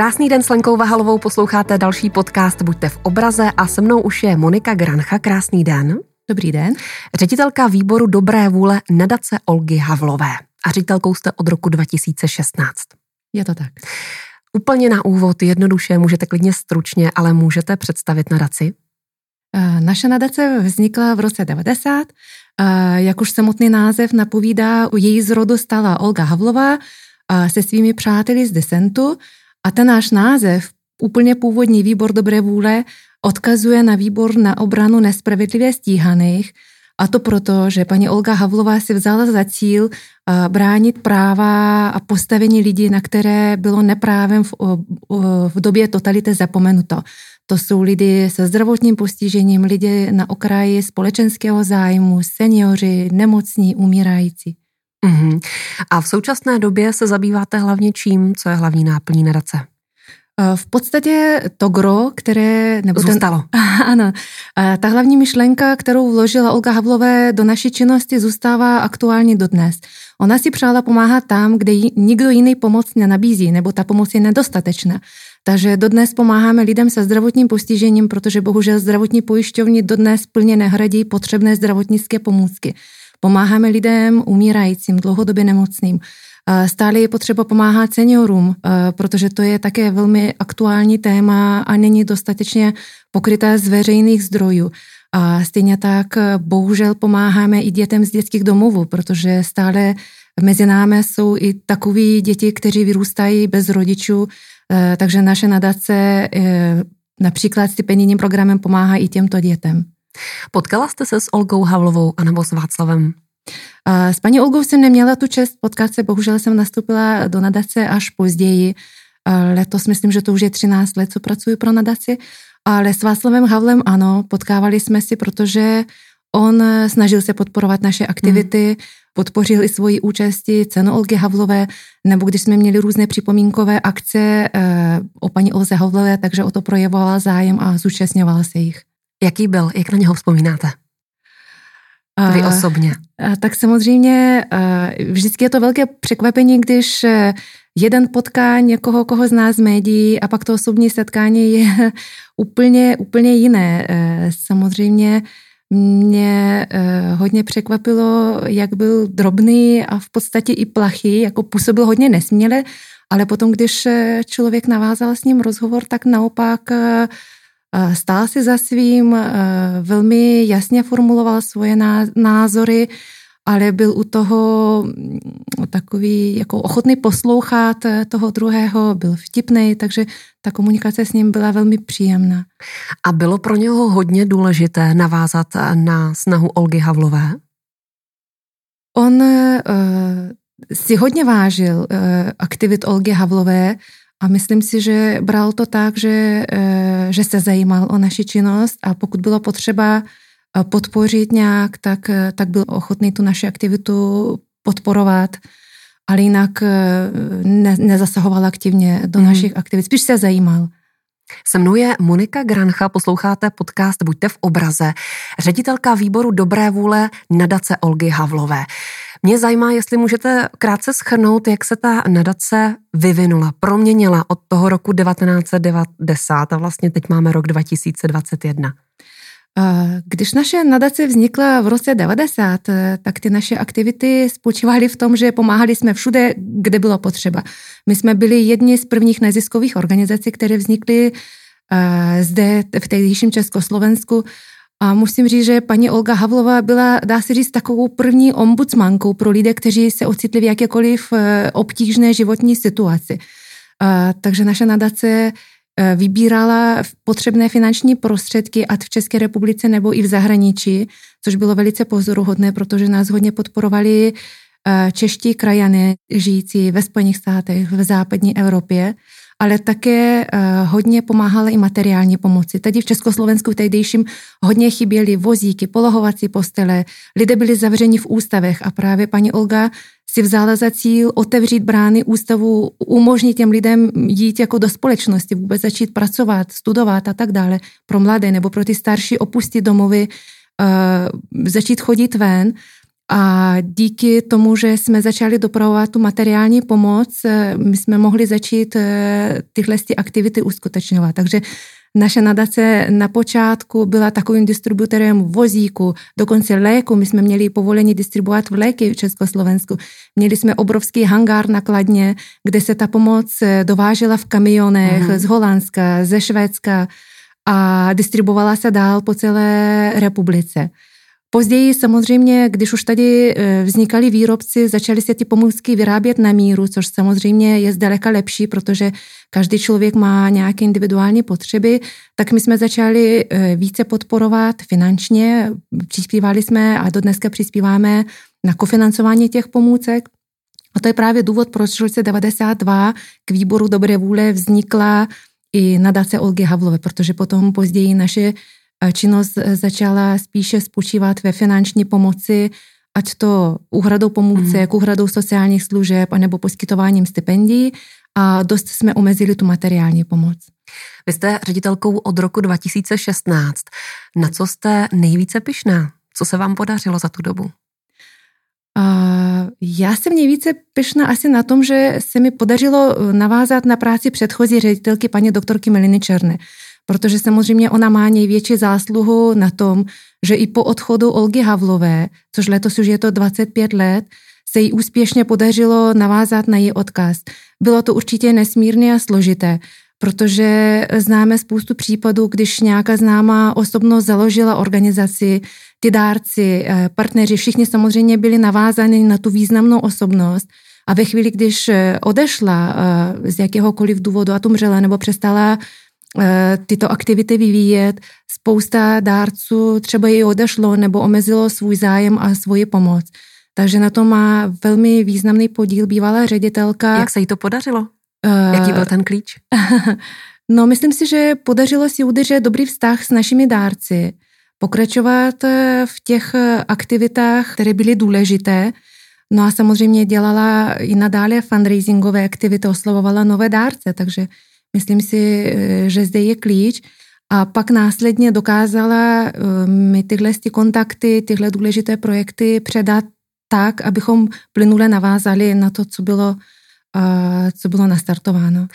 Krásný den s Lenkou Vahalovou, posloucháte další podcast Buďte v obraze a se mnou už je Monika Grancha. Krásný den. Dobrý den. Ředitelka výboru Dobré vůle nadace Olgy Havlové. A ředitelkou jste od roku 2016. Je to tak. Úplně na úvod, jednoduše, můžete klidně stručně, ale můžete představit nadaci? Eh, naše nadace vznikla v roce 90. Eh, jak už samotný název napovídá, u její zrodu stala Olga Havlová eh, se svými přáteli z Desentu a ten náš název, úplně původní výbor dobré vůle, odkazuje na výbor na obranu nespravedlivě stíhaných, a to proto, že paní Olga Havlová si vzala za cíl bránit práva a postavení lidí, na které bylo neprávem v, v době totality zapomenuto. To jsou lidi se zdravotním postižením, lidi na okraji společenského zájmu, seniori, nemocní, umírající. Mm-hmm. A v současné době se zabýváte hlavně čím, co je hlavní náplní nadace? Eh, v podstatě to gro, které... Nebo Zůstalo. Ten, ano. Eh, ta hlavní myšlenka, kterou vložila Olga Havlové do naší činnosti, zůstává aktuální dodnes. Ona si přála pomáhat tam, kde nikdo jiný pomoc nenabízí, nebo ta pomoc je nedostatečná. Takže dodnes pomáháme lidem se zdravotním postižením, protože bohužel zdravotní pojišťovny dodnes plně nehradí potřebné zdravotnické pomůcky. Pomáháme lidem umírajícím, dlouhodobě nemocným. Stále je potřeba pomáhat seniorům, protože to je také velmi aktuální téma a není dostatečně pokryté z veřejných zdrojů. A stejně tak bohužel pomáháme i dětem z dětských domovů, protože stále mezi námi jsou i takoví děti, kteří vyrůstají bez rodičů, takže naše nadace například stipendijním programem pomáhá i těmto dětem. Potkala jste se s Olgou Havlovou anebo s Václavem s paní Olgou jsem neměla tu čest potkat se, bohužel jsem nastoupila do nadace až později. Letos myslím, že to už je 13 let, co pracuji pro nadaci, ale s Václavem Havlem ano, potkávali jsme si, protože on snažil se podporovat naše aktivity, mm. podpořil i svoji účasti cenu Olgy Havlové, nebo když jsme měli různé připomínkové akce eh, o paní Olze Havlové, takže o to projevovala zájem a zúčastňovala se jich. Jaký byl? Jak na něho vzpomínáte? Vy osobně. Tak samozřejmě vždycky je to velké překvapení, když jeden potká někoho, koho zná z médií a pak to osobní setkání je úplně, úplně jiné. Samozřejmě mě hodně překvapilo, jak byl drobný a v podstatě i plachý, jako působil hodně nesměle, ale potom, když člověk navázal s ním rozhovor, tak naopak stál si za svým, velmi jasně formuloval svoje názory, ale byl u toho mm, takový jako ochotný poslouchat eh, toho druhého, byl vtipný, takže ta komunikace s ním byla velmi příjemná. A bylo pro něho hodně důležité navázat na snahu Olgy Havlové? On uh, si hodně vážil uh, aktivit Olgy Havlové a myslím si, že bral to tak, že, eh, že se zajímal o naši činnost a pokud bylo potřeba eh, podpořit nějak, tak, eh, tak byl ochotný tu naši aktivitu podporovat, ale jinak ne, nezasahoval aktivně do mm. našich aktivit, spíš se zajímal. Se mnou je Monika Grancha, posloucháte podcast Buďte v obraze, ředitelka výboru Dobré vůle nadace Olgy Havlové. Mě zajímá, jestli můžete krátce schrnout, jak se ta nadace vyvinula, proměnila od toho roku 1990 a vlastně teď máme rok 2021. Když naše nadace vznikla v roce 90, tak ty naše aktivity spočívaly v tom, že pomáhali jsme všude, kde bylo potřeba. My jsme byli jedni z prvních neziskových organizací, které vznikly zde v tehdejším Československu a musím říct, že paní Olga Havlová byla, dá se říct, takovou první ombudsmankou pro lidé, kteří se ocitli v jakékoliv eh, obtížné životní situaci. A, takže naše nadace eh, vybírala potřebné finanční prostředky, ať v České republice nebo i v zahraničí, což bylo velice pozoruhodné, protože nás hodně podporovali eh, čeští krajany žijící ve Spojených státech, v západní Evropě ale také eh, hodně pomáhala i materiální pomoci. Tady v Československu tehdejším hodně chyběly vozíky, polohovací postele, lidé byli zavřeni v ústavech a právě paní Olga si vzala za cíl otevřít brány ústavu, umožnit těm lidem jít jako do společnosti, vůbec začít pracovat, studovat a tak dále. Pro mladé nebo pro ty starší opustit domovy, uh, začít chodit ven. A díky tomu, že jsme začali dopravovat tu materiální pomoc, my jsme mohli začít tyhle aktivity uskutečňovat. Takže naše nadace na počátku byla takovým distributorem vozíku, dokonce léku. My jsme měli povolení distribuovat v léky v Československu. Měli jsme obrovský hangár na Kladně, kde se ta pomoc dovážela v kamionech mm. z Holandska, ze Švédska a distribuovala se dál po celé republice. Později samozřejmě, když už tady e, vznikali výrobci, začaly se ty pomůcky vyrábět na míru, což samozřejmě je zdaleka lepší, protože každý člověk má nějaké individuální potřeby, tak my jsme začali e, více podporovat finančně, přispívali jsme a do dneska přispíváme na kofinancování těch pomůcek. A to je právě důvod, proč v roce 92 k výboru dobré vůle vznikla i nadace Olgy Havlové, protože potom později naše činnost začala spíše spočívat ve finanční pomoci, ať to úhradou pomůcek, mm. úhradou sociálních služeb, anebo poskytováním stipendií a dost jsme omezili tu materiální pomoc. Vy jste ředitelkou od roku 2016. Na co jste nejvíce pyšná? Co se vám podařilo za tu dobu? Já jsem nejvíce pyšná asi na tom, že se mi podařilo navázat na práci předchozí ředitelky paní doktorky Meliny Černé protože samozřejmě ona má největší zásluhu na tom, že i po odchodu Olgy Havlové, což letos už je to 25 let, se jí úspěšně podařilo navázat na její odkaz. Bylo to určitě nesmírně a složité, protože známe spoustu případů, když nějaká známá osobnost založila organizaci, ty dárci, eh, partneři, všichni samozřejmě byli navázáni na tu významnou osobnost a ve chvíli, když eh, odešla eh, z jakéhokoliv důvodu a umřela nebo přestala tyto aktivity vyvíjet. Spousta dárců třeba ji odešlo nebo omezilo svůj zájem a svoji pomoc. Takže na to má velmi významný podíl bývalá ředitelka. Jak se jí to podařilo? Uh, Jaký byl ten klíč? no, myslím si, že podařilo si udržet dobrý vztah s našimi dárci, pokračovat eh, v těch aktivitách, které byly důležité. No a samozřejmě dělala i nadále fundraisingové aktivity, oslovovala nové dárce, takže Myslím si, eh, že zde je klíč. A pak následně dokázala eh, mi tyhle kontakty, tyhle důležité projekty předat tak, abychom plynule navázali na to, co bylo co bylo nastartováno.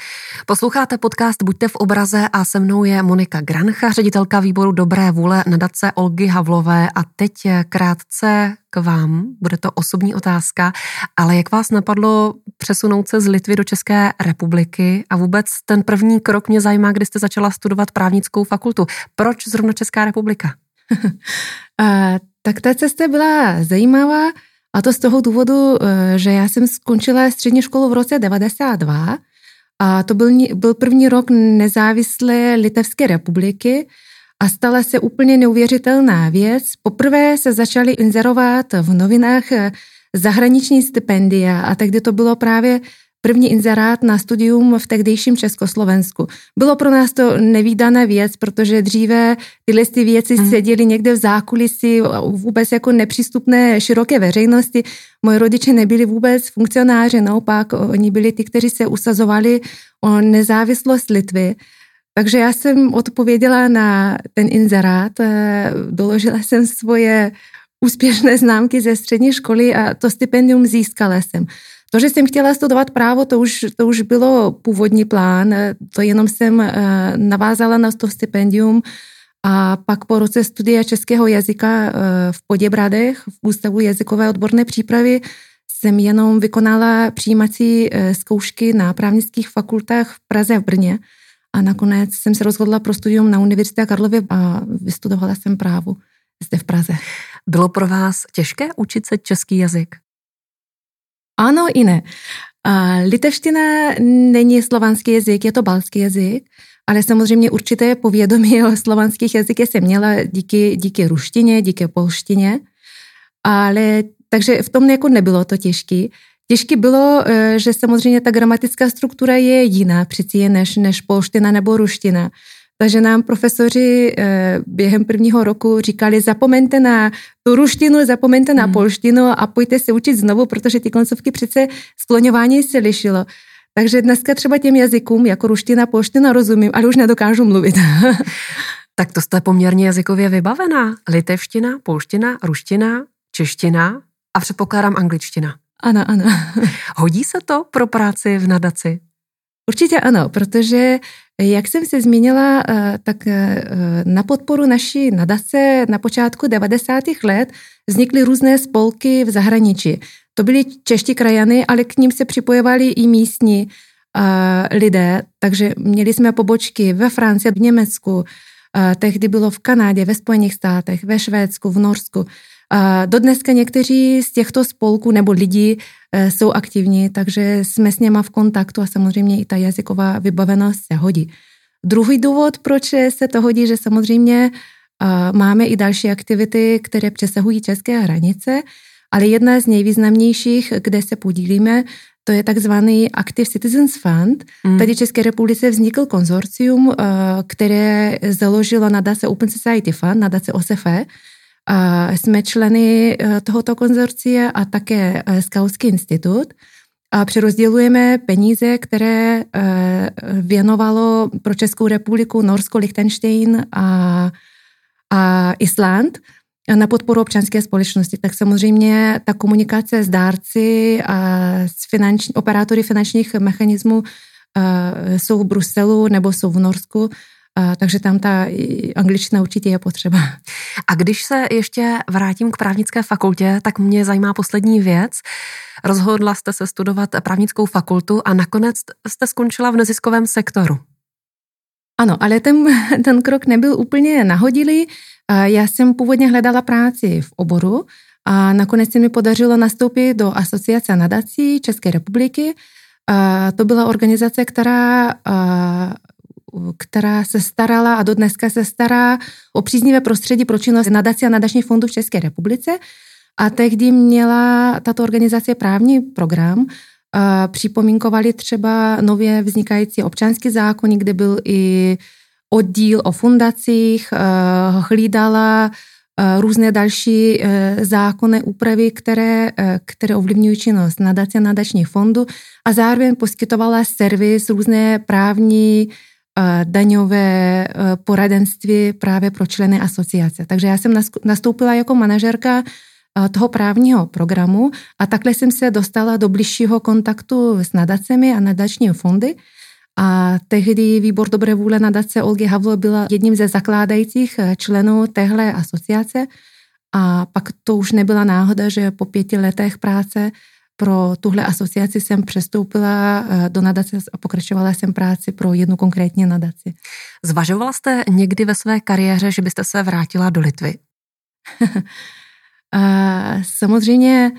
Posloucháte podcast Buďte v obraze a se mnou je Monika Grancha, ředitelka výboru Dobré vůle nadace Olgy Havlové a teď krátce k vám, bude to osobní otázka, ale jak vás napadlo přesunout se z Litvy do České republiky a vůbec ten první krok mě zajímá, kdy jste začala studovat právnickou fakultu. Proč zrovna Česká republika? tak ta cesta byla zajímavá. A to z toho důvodu, eh, že já jsem skončila střední školu v roce 92 a to byl, byl první rok nezávislé Litevské republiky a stala se úplně neuvěřitelná věc. Poprvé se začaly inzerovat v novinách eh, zahraniční stipendia a tehdy to bylo právě první inzerát na studium v tehdejším Československu. Bylo pro nás to nevýdaná věc, protože dříve tyhle ty věci mm. seděly někde v zákulisí, vůbec jako nepřístupné široké veřejnosti. Moji rodiče nebyli vůbec funkcionáři, naopak oni byli ty, kteří se usazovali o nezávislost Litvy. Takže já jsem odpověděla na ten inzerát, doložila jsem svoje úspěšné známky ze střední školy a to stipendium získala jsem. To, že jsem chtěla studovat právo, to už, to už bylo původní plán, to jenom jsem eh, navázala na to stipendium a pak po roce studia českého jazyka eh, v Poděbradech v Ústavu jazykové odborné přípravy jsem jenom vykonala přijímací eh, zkoušky na právnických fakultách v Praze a v Brně a nakonec jsem se rozhodla pro studium na Univerzitě Karlově a vystudovala jsem právo zde v Praze. Bylo pro vás těžké učit se český jazyk? Ano i ne. Litevština není slovanský jazyk, je to balský jazyk, ale samozřejmě určité povědomí o slovanských jazykech jsem měla díky, díky ruštině, díky polštině, ale takže v tom jako nebylo to těžké. Těžké bylo, e, že samozřejmě ta gramatická struktura je jiná přeci než, než polština nebo ruština. Takže nám profesoři eh, během prvního roku říkali, zapomeňte na tu ruštinu, zapomeňte na hmm. polštinu a pojďte se učit znovu, protože ty koncovky přece skloňování se lišilo. Takže dneska třeba těm jazykům jako ruština, polština rozumím, ale už nedokážu mluvit. tak to jste poměrně jazykově vybavená. Litevština, polština, ruština, čeština A předpokládám angličtina. Ano, ano. Hodí se to pro práci v nadaci? Určitě ano, protože jak jsem se zmínila, eh, tak eh, na podporu naší nadace na počátku 90. let vznikly různé spolky v zahraničí. To byly čeští krajany, ale k ním se připojovali i místní eh, lidé, takže měli jsme pobočky ve Francii, v Německu, tehdy bylo v Kanadě, ve Spojených státech, ve Švédsku, v Norsku. Dodneska někteří z těchto spolků nebo lidí e, jsou aktivní, takže jsme s něma v kontaktu a samozřejmě i ta jazyková vybavenost se hodí. Druhý důvod, proč se to hodí, že samozřejmě máme i další aktivity, které přesahují české hranice, ale jedna z nejvýznamnějších, kde se podílíme, to je takzvaný Active Citizens Fund. Mm. Tady v České republice vznikl konzorcium, e, které založilo nadace Open Society Fund, nadace OSFE, jsme členy eh, tohoto konzorcia a také eh, Skautský institut a přerozdělujeme peníze, které eh, věnovalo pro Českou republiku Norsko, Liechtenstein a, a Island na podporu občanské společnosti. Tak samozřejmě ta komunikace s dárci a s finanční, operátory finančních mechanismů jsou v Bruselu nebo jsou v Norsku takže tam ta angličtina určitě je potřeba. A když se ještě vrátím k právnické fakultě, tak mě zajímá poslední věc. Rozhodla jste se studovat právnickou fakultu a nakonec jste skončila v neziskovém sektoru. Ano, ale ten, ten krok nebyl úplně nahodilý. Já jsem původně hledala práci v oboru a nakonec se mi podařilo nastoupit do Asociace nadací České republiky. To byla organizace, která která se starala a do dneska se stará o příznivé prostředí pro činnost nadací a nadačních fondů v České republice. A tehdy měla tato organizace právní program, připomínkovali třeba nově vznikající občanský zákon, kde byl i oddíl o fundacích, hlídala různé další zákonné úpravy, které, které ovlivňují činnost nadace a nadačních fondů a zároveň poskytovala servis různé právní daňové poradenství právě pro členy asociace. Takže já jsem nastoupila jako manažerka toho právního programu a takhle jsem se dostala do bližšího kontaktu s nadacemi a nadačními fondy. A tehdy výbor dobré vůle nadace Olgy Havlo byla jedním ze zakládajících členů téhle asociace. A pak to už nebyla náhoda, že po pěti letech práce pro tuhle asociaci jsem přestoupila eh, do nadace a pokračovala jsem práci pro jednu konkrétní nadaci. Zvažovala jste někdy ve své kariéře, že byste se vrátila do Litvy? Samozřejmě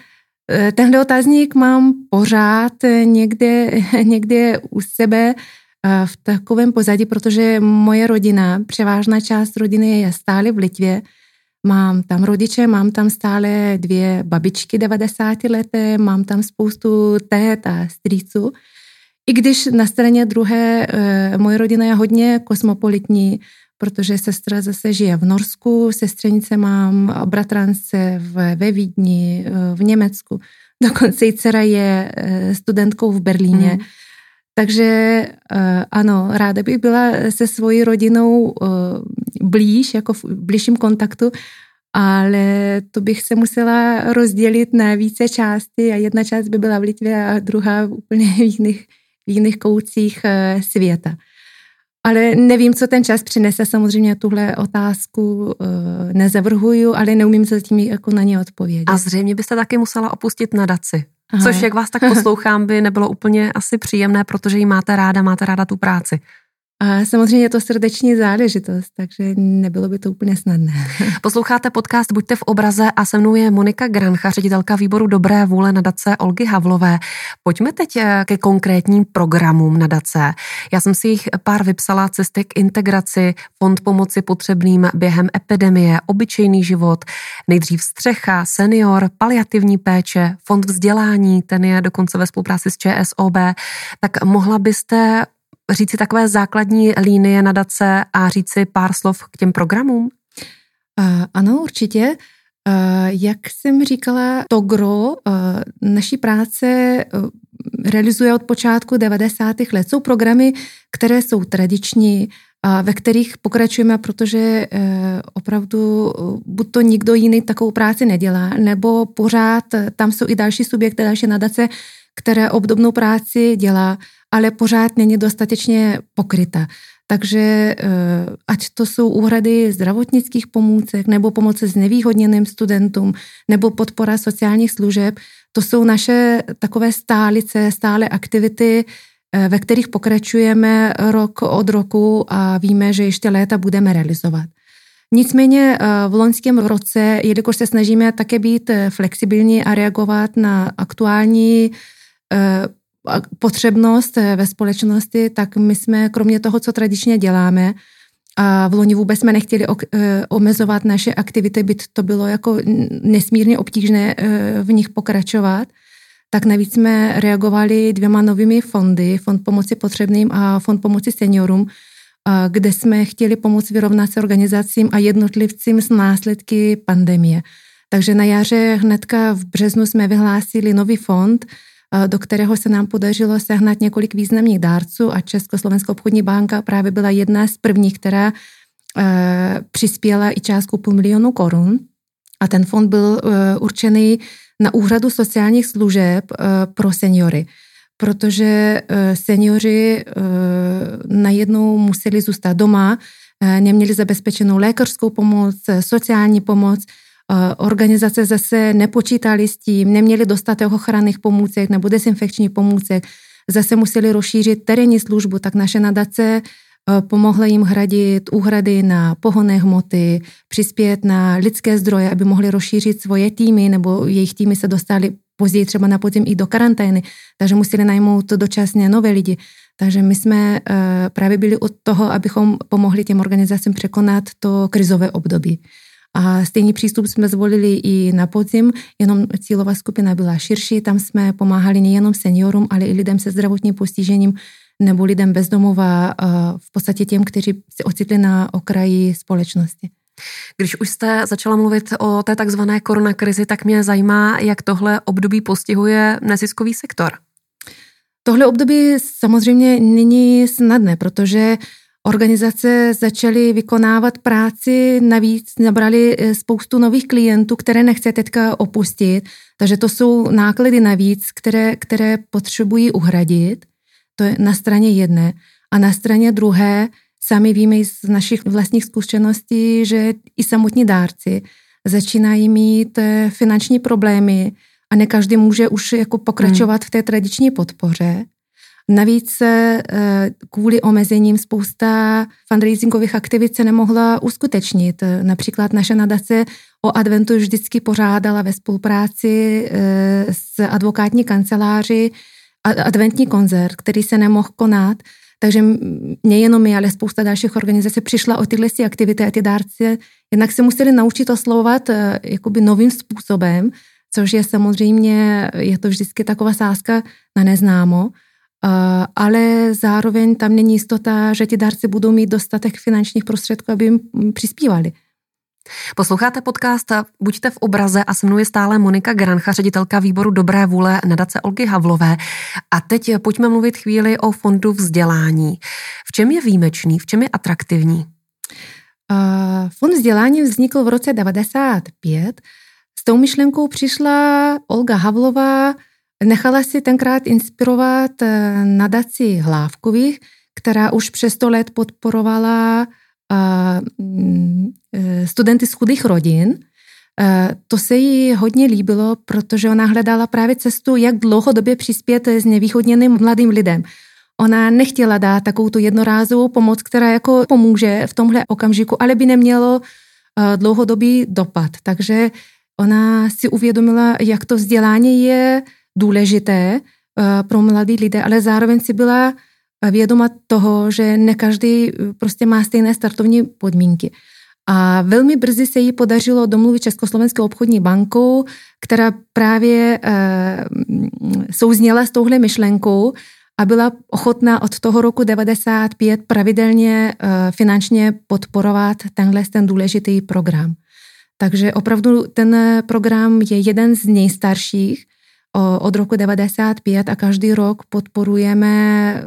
eh, tenhle otázník mám pořád někde, někde u sebe eh, v takovém pozadí, protože moje rodina, převážná část rodiny je stále v Litvě, Mám tam rodiče, mám tam stále dvě babičky 90 leté, mám tam spoustu tét a strýců. I když na straně druhé e, moje rodina je hodně kosmopolitní, protože sestra zase žije v Norsku, sestřenice mám, bratrance v, ve Vídni, e, v Německu. Dokonce i dcera je e, studentkou v Berlíně. Mm. Takže ano, ráda bych byla se svojí rodinou blíž, jako v blížším kontaktu, ale to bych se musela rozdělit na více části a jedna část by byla v Litvě a druhá úplně v jiných, v jiných koutcích eh, světa. Ale nevím, co ten čas přinese. Samozřejmě tuhle otázku uh, nezavrhuju, ale neumím se zatím jako na ně odpovědět. A zřejmě byste taky musela opustit nadaci. Aha. Což, jak vás tak poslouchám, by nebylo úplně asi příjemné, protože ji máte ráda, máte ráda tu práci. A samozřejmě je to srdeční záležitost, takže nebylo by to úplně snadné. Posloucháte podcast Buďte v obraze a se mnou je Monika Grancha, ředitelka výboru Dobré vůle nadace Olgy Havlové. Pojďme teď eh, ke konkrétním programům nadace. Já jsem si jich pár vypsala cesty k integraci, fond pomoci potřebným během epidemie, obyčejný život, nejdřív střecha, senior, paliativní péče, fond vzdělání, ten je dokonce ve spolupráci s ČSOB. Tak mohla byste říci takové základní línie nadace a říci pár slov k těm programům? Uh, ano, určitě. Uh, jak jsem říkala, to gro uh, naší práce realizuje od počátku 90. let. Jsou programy, které jsou tradiční, ve kterých pokračujeme, protože opravdu buď to nikdo jiný takovou práci nedělá, nebo pořád tam jsou i další subjekty, další nadace, které obdobnou práci dělá, ale pořád není dostatečně pokryta. Takže eh, ať to jsou úhrady zdravotnických pomůcek, nebo pomoci znevýhodněným studentům, nebo podpora sociálních služeb, to jsou naše takové stálice, stále aktivity, eh, ve kterých pokračujeme rok od roku a víme, že ještě léta budeme realizovat. Nicméně eh, v loňském roce, jelikož se snažíme také být flexibilní a reagovat na aktuální potřebnost eh, ve společnosti, tak my jsme kromě toho, co tradičně děláme, a v loni vůbec jsme nechtěli eh, omezovat naše aktivity, byť to bylo jako nesmírně obtížné eh, v nich pokračovat, tak navíc jsme reagovali dvěma novými fondy, Fond pomoci potřebným a Fond pomoci seniorům, kde jsme chtěli pomoct vyrovnat se organizacím a jednotlivcím s následky pandemie. Takže na jaře hnedka v březnu jsme vyhlásili nový fond, do kterého se nám podařilo sehnat několik významných dárců a Československá obchodní banka právě byla jedna z prvních, která e, přispěla i částku půl milionu korun. A ten fond byl e, určený na úhradu sociálních služeb pro seniory protože seniori najednou museli zůstat doma, neměli zabezpečenou lékařskou pomoc, sociální pomoc, Organizace zase nepočítali s tím, neměli dostatek ochranných pomůcek nebo dezinfekčních pomůcek, zase museli rozšířit terénní službu, tak naše nadace pomohla jim hradit úhrady na pohonné hmoty, přispět na lidské zdroje, aby mohli rozšířit svoje týmy, nebo jejich týmy se dostali později třeba na podzim i do karantény, takže museli najmout dočasně nové lidi. Takže my jsme právě byli od toho, abychom pomohli těm organizacím překonat to krizové období. A stejný přístup jsme zvolili i na podzim, jenom cílová skupina byla širší, tam jsme pomáhali nejenom seniorům, ale i lidem se zdravotním postižením nebo lidem bezdomova, v podstatě těm, kteří se ocitli na okraji společnosti. Když už jste začala mluvit o té takzvané koronakrizi, tak mě zajímá, jak tohle období postihuje neziskový sektor. Tohle období samozřejmě není snadné, protože organizace začaly vykonávat práci, navíc nabrali eh, spoustu nových klientů, které nechce teďka opustit, takže to jsou náklady navíc, které, které potřebují uhradit. To je na straně jedné. A na straně druhé, sami víme z našich vlastních zkušeností, že i samotní dárci začínají mít eh, finanční problémy a ne každý může už jako pokračovat hmm. v té tradiční podpoře. Navíc eh, kvůli omezením spousta fundraisingových aktivit se nemohla uskutečnit. Například naše nadace o adventu vždycky pořádala ve spolupráci eh, s advokátní kanceláři adventní koncert, který se nemohl konat. Takže nejenom my, ale spousta dalších organizací přišla o tyhle aktivity a ty dárci jednak se museli naučit oslovovat eh, jakoby novým způsobem, což je samozřejmě, je to vždycky taková sázka na neznámo ale zároveň tam není jistota, že ti dárci budou mít dostatek finančních prostředků, aby jim přispívali. Posloucháte podcast Buďte v obraze a se mnou je stále Monika Grancha, ředitelka výboru Dobré vůle nadace Olgy Havlové. A teď pojďme mluvit chvíli o fondu vzdělání. V čem je výjimečný, v čem je atraktivní? Uh, fond vzdělání vznikl v roce 95. S tou myšlenkou přišla Olga Havlová, Nechala si tenkrát inspirovat eh, nadaci Hlávkových, která už přes 100 let podporovala eh, mm, eh, studenty z chudých rodin. To se jí hodně líbilo, protože ona hledala právě cestu, jak dlouhodobě přispět s nevýhodněným mladým lidem. Ona nechtěla dát takovou tu jednorázovou pomoc, která jako pomůže v tomhle okamžiku, ale by nemělo dlouhodobý dopad. Takže ona si uvědomila, jak to vzdělání je důležité eh, pro mladý lidé, ale zároveň si byla vědoma toho, že ne každý eh, prostě má stejné startovní podmínky. A velmi brzy se jí podařilo domluvit Československou obchodní bankou, která právě souzněla s touhle myšlenkou a byla ochotná od toho roku 95 pravidelně finančně podporovat tenhle ten důležitý program. Takže opravdu ten program je jeden z nejstarších od roku 95 a každý rok podporujeme,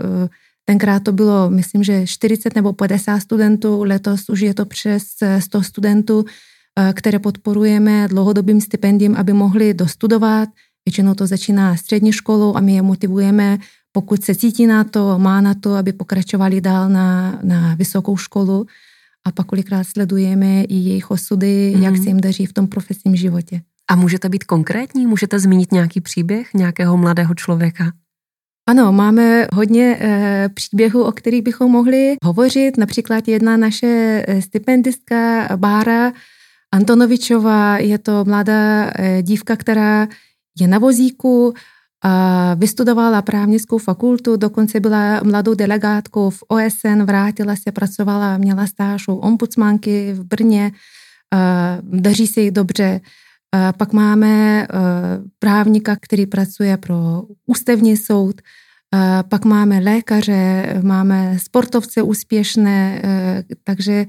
tenkrát to bylo, myslím, že 40 nebo 50 studentů, letos už je to přes 100 studentů, které podporujeme dlouhodobým stipendiem, aby mohli dostudovat. Většinou to začíná střední školou a my je motivujeme, pokud se cítí na to, má na to, aby pokračovali dál na, na vysokou školu a pak kolikrát sledujeme i jejich osudy, mm. jak se jim daří v tom profesním životě. A můžete být konkrétní? Můžete zmínit nějaký příběh nějakého mladého člověka? Ano, máme hodně e, příběhů, o kterých bychom mohli hovořit. Například jedna naše eh, stipendistka Bára Antonovičová, je to mladá e, dívka, která je na vozíku, a vystudovala právnickou fakultu, dokonce byla mladou delegátkou v OSN, vrátila se, pracovala, měla stáž u ombudsmanky v Brně, daří se jí dobře. Pak máme právníka, který pracuje pro ústavní soud, pak máme lékaře, máme sportovce úspěšné, takže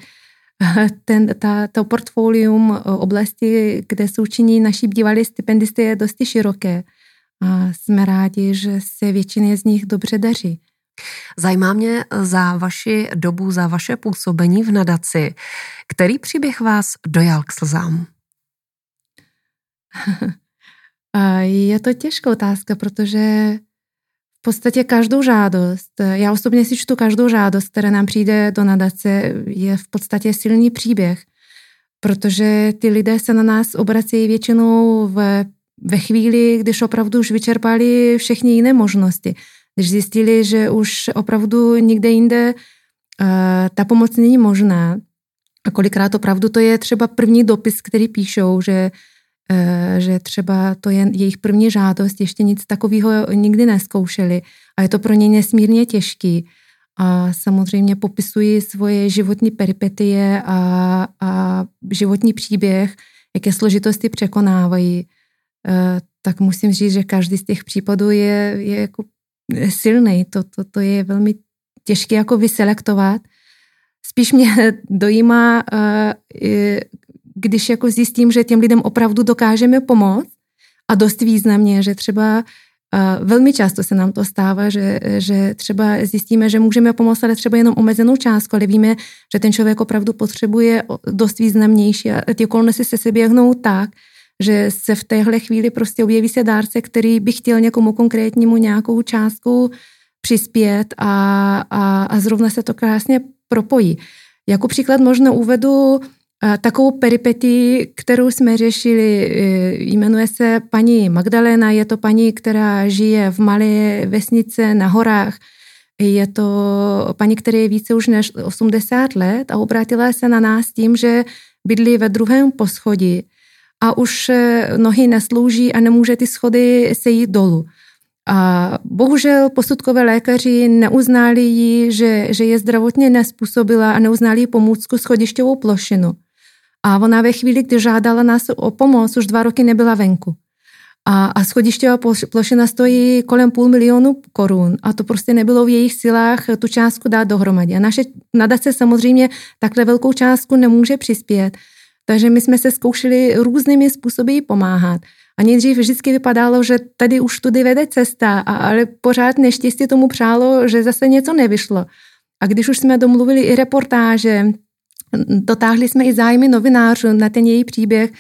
ten, ta, to portfolium oblasti, kde jsou činí naši bývalí stipendisty, je dosti široké a jsme rádi, že se většině z nich dobře daří. Zajímá mě za vaši dobu, za vaše působení v nadaci, který příběh vás dojal k slzám? Je to těžká otázka, protože v podstatě každou žádost, já osobně si čtu každou žádost, která nám přijde do nadace, je v podstatě silný příběh, protože ty lidé se na nás obrací většinou v ve chvíli, když opravdu už vyčerpali všechny jiné možnosti, když zjistili, že už opravdu nikde jinde uh, ta pomoc není možná. A kolikrát opravdu to je třeba první dopis, který píšou, že, že třeba to je jejich první žádost, ještě nic takového nikdy neskoušeli a je to pro ně nesmírně těžký. A samozřejmě popisují svoje životní peripetie a, a životní příběh, jaké složitosti překonávají. Eh, tak musím říct, že každý z těch případů je, je jako silný. To, to, to je velmi těžké jako vyselektovat. Spíš mě dojímá, eh, když jako zjistím, že těm lidem opravdu dokážeme pomoct a dost významně, že třeba velmi často se nám to stává, že, že třeba zjistíme, že můžeme pomoct, ale třeba jenom omezenou částku, ale víme, že ten člověk opravdu potřebuje dost významnější a ty okolnosti se se běhnou tak, že se v téhle chvíli prostě objeví se dárce, který by chtěl někomu konkrétnímu nějakou částku přispět a, a, a zrovna se to krásně propojí. Jako příklad možná uvedu takovou peripetí, kterou jsme řešili, e, jmenuje se paní Magdalena, je to paní, která žije v malé vesnice na horách. Je to paní, která je více už než 80 let a obrátila se na nás tím, že bydlí ve druhém poschodí a už eh, nohy neslouží a nemůže ty schody sejít dolů. A bohužel posudkové lékaři neuznali ji, že, že je zdravotně nespůsobila a neuznali pomůcku schodišťovou plošinu. A ona ve chvíli, kdy žádala nás o pomoc, už dva roky nebyla venku. A, a schodišťová plošina stojí kolem půl milionu korun a to prostě nebylo v jejich silách tu částku dát dohromady. A naše nadace samozřejmě takhle velkou částku nemůže přispět. Takže my jsme se zkoušeli různými způsoby pomáhat. A nejdřív vždycky vypadalo, že tady už tudy vede cesta, a, ale pořád neštěstí tomu přálo, že zase něco nevyšlo. A když už jsme domluvili i reportáže, dotáhli jsme i zájmy novinářů na ten její příběh,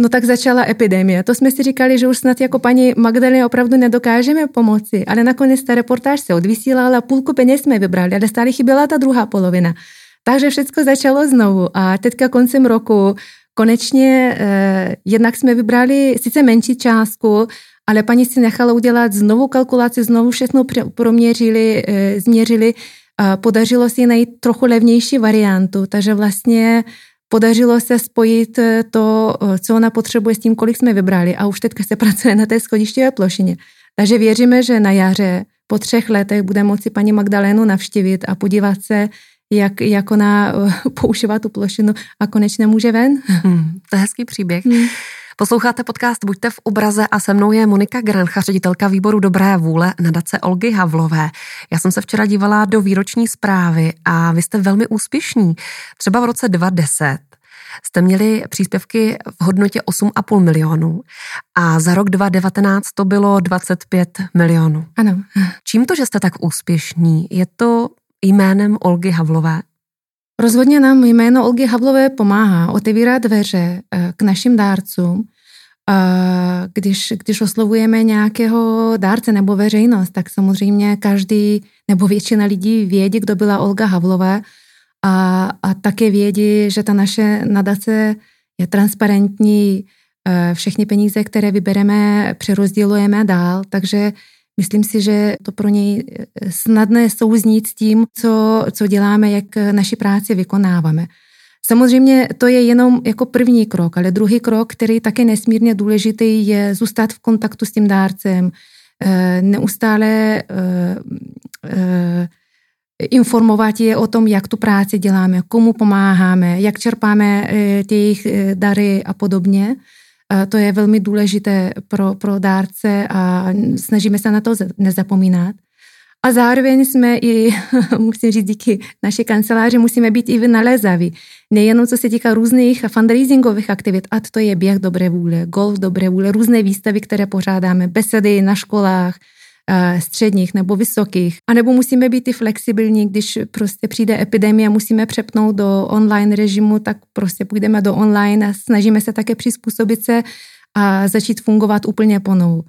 no tak začala epidemie. To jsme si říkali, že už snad jako paní Magdalena opravdu nedokážeme pomoci, ale nakonec ta reportáž se odvysílala, půlku peněz jsme vybrali, ale stále chyběla ta druhá polovina. Takže všechno začalo znovu a teďka koncem roku konečně eh, jednak jsme vybrali sice menší částku, ale paní si nechala udělat znovu kalkulaci, znovu všechno proměřili, eh, změřili. Podařilo si najít trochu levnější variantu, takže vlastně podařilo se spojit eh, to, eh, co ona potřebuje s tím, kolik jsme vybrali a už teďka se pracuje na té schodišťové plošině. Takže věříme, že na jaře po třech letech bude moci paní Magdalénu navštívit a podívat se, jak, jak ona eh, používá tu plošinu a konečně může ven. Hmm, to je hezký příběh. Hmm. Posloucháte podcast Buďte v obraze a se mnou je Monika Grancha, ředitelka výboru Dobré vůle nadace Olgy Havlové. Já jsem se včera dívala do výroční zprávy a vy jste velmi úspěšní. Třeba v roce 2010 jste měli příspěvky v hodnotě 8,5 milionů a za rok 2019 to bylo 25 milionů. Ano. Čím to, že jste tak úspěšní? Je to jménem Olgy Havlové? Rozhodně nám jméno Olgy Havlové pomáhá otevírat dveře eh, k našim dárcům. Když, když oslovujeme nějakého dárce nebo veřejnost, tak samozřejmě každý nebo většina lidí vědí, kdo byla Olga Havlová a, a také vědí, že ta naše nadace je transparentní, eh, všechny peníze, které vybereme, přerozdělujeme dál, takže Myslím si, že to pro něj eh, snadné souznít s tím, co, co děláme, jak naši práci vykonáváme. Samozřejmě to je jenom jako první krok, ale druhý krok, který také nesmírně důležitý, je zůstat v kontaktu s tím dárcem, eh, neustále eh, informovat je o tom, jak tu práci děláme, komu pomáháme, jak čerpáme ty jejich dary a podobně. To je velmi důležité pro, pro dárce a snažíme se na to nezapomínat. A zároveň jsme i, musím říct, díky naší kanceláři musíme být i vynalézaví. Nejenom co se týká různých fundraisingových aktivit, a to je běh dobré vůle, golf dobré vůle, různé výstavy, které pořádáme, besedy na školách, středních nebo vysokých. A nebo musíme být i flexibilní, když prostě přijde epidemie musíme přepnout do online režimu, tak prostě půjdeme do online a snažíme se také přizpůsobit se a začít fungovat úplně ponou.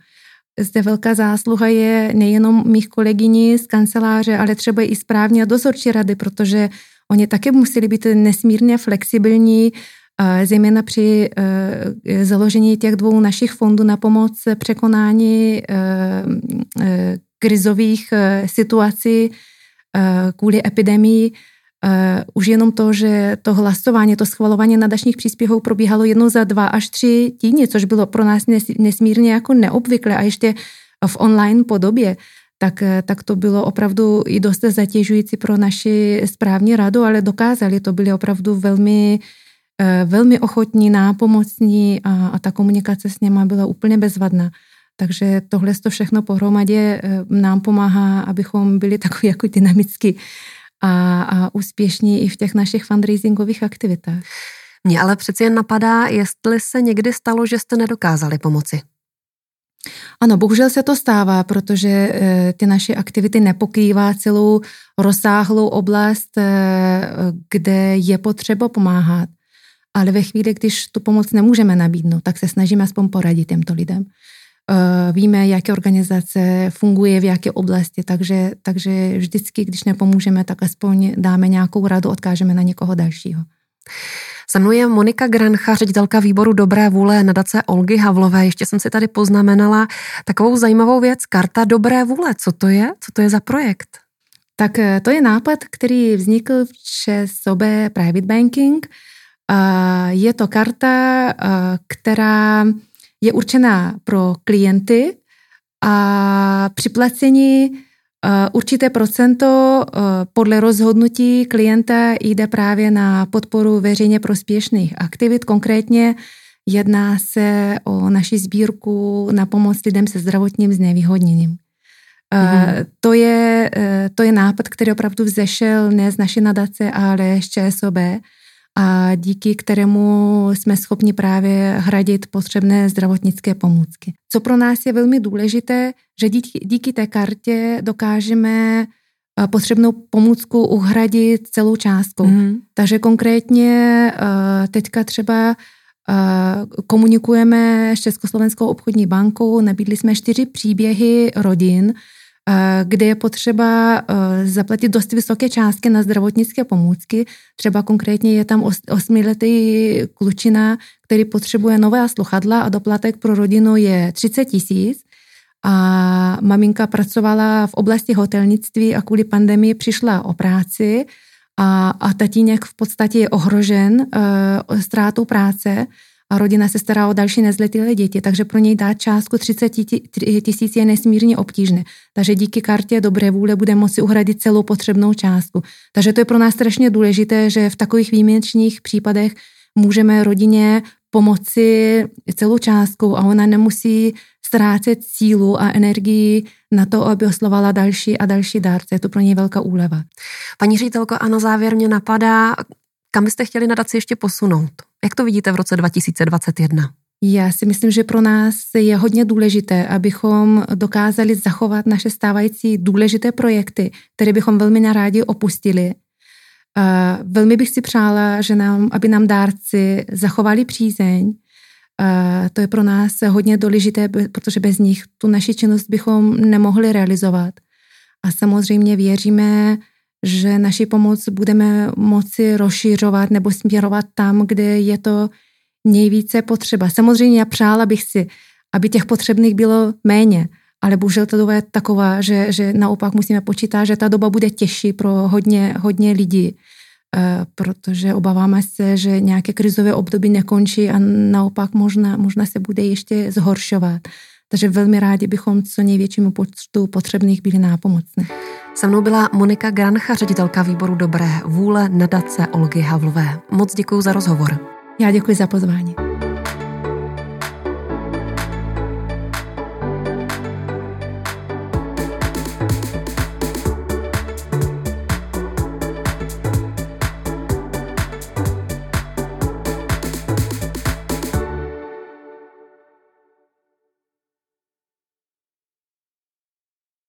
Zde velká zásluha je nejenom mých kolegyní z kanceláře, ale třeba i správně dozorčí rady, protože oni také museli být nesmírně flexibilní, zejména při eh, založení těch dvou našich fondů na pomoc překonání eh, eh, krizových situací kvůli epidemii, už jenom to, že to hlasování, to schvalování nadačních příspěvků probíhalo jednou za dva až tři týdny, což bylo pro nás nesmírně jako neobvyklé a ještě v online podobě, tak, tak to bylo opravdu i dost zatěžující pro naši správní radu, ale dokázali, to byly opravdu velmi velmi ochotní, nápomocní a, a ta komunikace s něma byla úplně bezvadná. Takže tohle to všechno pohromadě eh, nám pomáhá, abychom byli takový jako dynamický a, a úspěšní i v těch našich fundraisingových aktivitách. Mně ale přeci jen napadá, jestli se někdy stalo, že jste nedokázali pomoci. Ano, bohužel se to stává, protože eh, ty naše aktivity nepokrývá celou rozsáhlou oblast, kde je potřeba pomáhat ale ve chvíli, když tu pomoc nemůžeme nabídnout, tak se snažíme aspoň poradit těmto lidem. Uh, víme, jaké organizace funguje v jaké oblasti, takže, takže vždycky, když nepomůžeme, tak aspoň dáme nějakou radu, odkážeme na někoho dalšího. Se mnou je Monika Grancha, ředitelka výboru Dobré vůle nadace Olgy Havlové. Ještě jsem si tady poznamenala takovou zajímavou věc, karta Dobré vůle. Co to je? Co to je za projekt? Tak eh, to je nápad, který vznikl v ČSOB Private Banking – je to karta, která je určená pro klienty a při placení určité procento podle rozhodnutí klienta jde právě na podporu veřejně prospěšných aktivit. Konkrétně jedná se o naši sbírku na pomoc lidem se zdravotním znevýhodněním. Mm-hmm. To, je, e, to je nápad, který opravdu vzešel ne z naší nadace, ale z ČSOB a díky kterému jsme schopni právě hradit potřebné zdravotnické pomůcky. Co pro nás je velmi důležité, že díky, díky té kartě dokážeme eh, potřebnou pomůcku uhradit celou částkou. Mm. Takže konkrétně eh, teďka třeba eh, komunikujeme s Československou obchodní bankou, nabídli jsme čtyři příběhy rodin, kde je potřeba eh, zaplatit dost vysoké částky na zdravotnické pomůcky. Třeba konkrétně je tam osmiletý klučina, který potřebuje nové sluchadla a doplatek pro rodinu je 30 tisíc. A maminka pracovala v oblasti hotelnictví a kvůli pandemii přišla o práci a, a tatínek v podstatě je ohrožen uh, ztrátou práce a rodina se stará o další nezletilé děti, takže pro něj dát částku 30 tisíc je nesmírně obtížné. Takže díky kartě dobré vůle bude moci uhradit celou potřebnou částku. Takže to je pro nás strašně důležité, že v takových výjimečných případech můžeme rodině pomoci celou částkou a ona nemusí ztrácet sílu a energii na to, aby oslovala další a další dárce. Je to pro něj velká úleva. Paní ředitelko, a na závěr mě napadá, kam byste chtěli nadaci ještě posunout? Jak to vidíte v roce 2021? Já si myslím, že pro nás je hodně důležité, abychom dokázali zachovat naše stávající důležité projekty, které bychom velmi narádi opustili. Velmi bych si přála, že nám, aby nám dárci zachovali přízeň. To je pro nás hodně důležité, protože bez nich tu naši činnost bychom nemohli realizovat. A samozřejmě věříme, že naši pomoc budeme moci rozšířovat nebo směrovat tam, kde je to nejvíce potřeba. Samozřejmě já přála bych si, aby těch potřebných bylo méně, ale bohužel ta doba je taková, že, že naopak musíme počítat, že ta doba bude těžší pro hodně, hodně lidí, eh, protože obáváme se, že nějaké krizové období nekončí a naopak možná, možná se bude ještě zhoršovat. Takže velmi rádi bychom co největšímu počtu potřebných byli nápomocní. Se mnou byla Monika Grancha, ředitelka výboru Dobré vůle nadace Olgy Havlové. Moc děkuji za rozhovor. Já děkuji za pozvání.